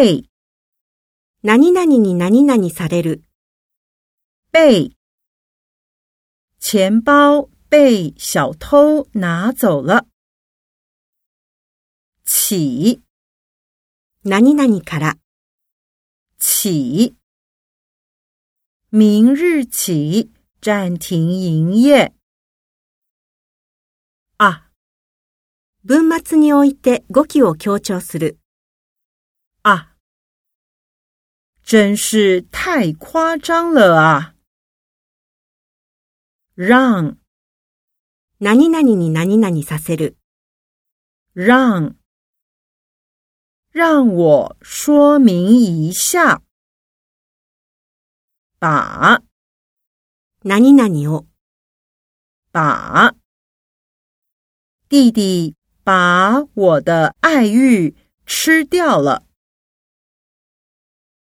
べ何々に何々される。べ钱包被小偷拿走了。起、何々から。起、明日起暂停营业。あ、文末において語気を強調する。啊，真是太夸张了啊！让，なになにになになにさせる。让，让我说明一下。把，なになにを。把，弟弟把我的爱玉吃掉了。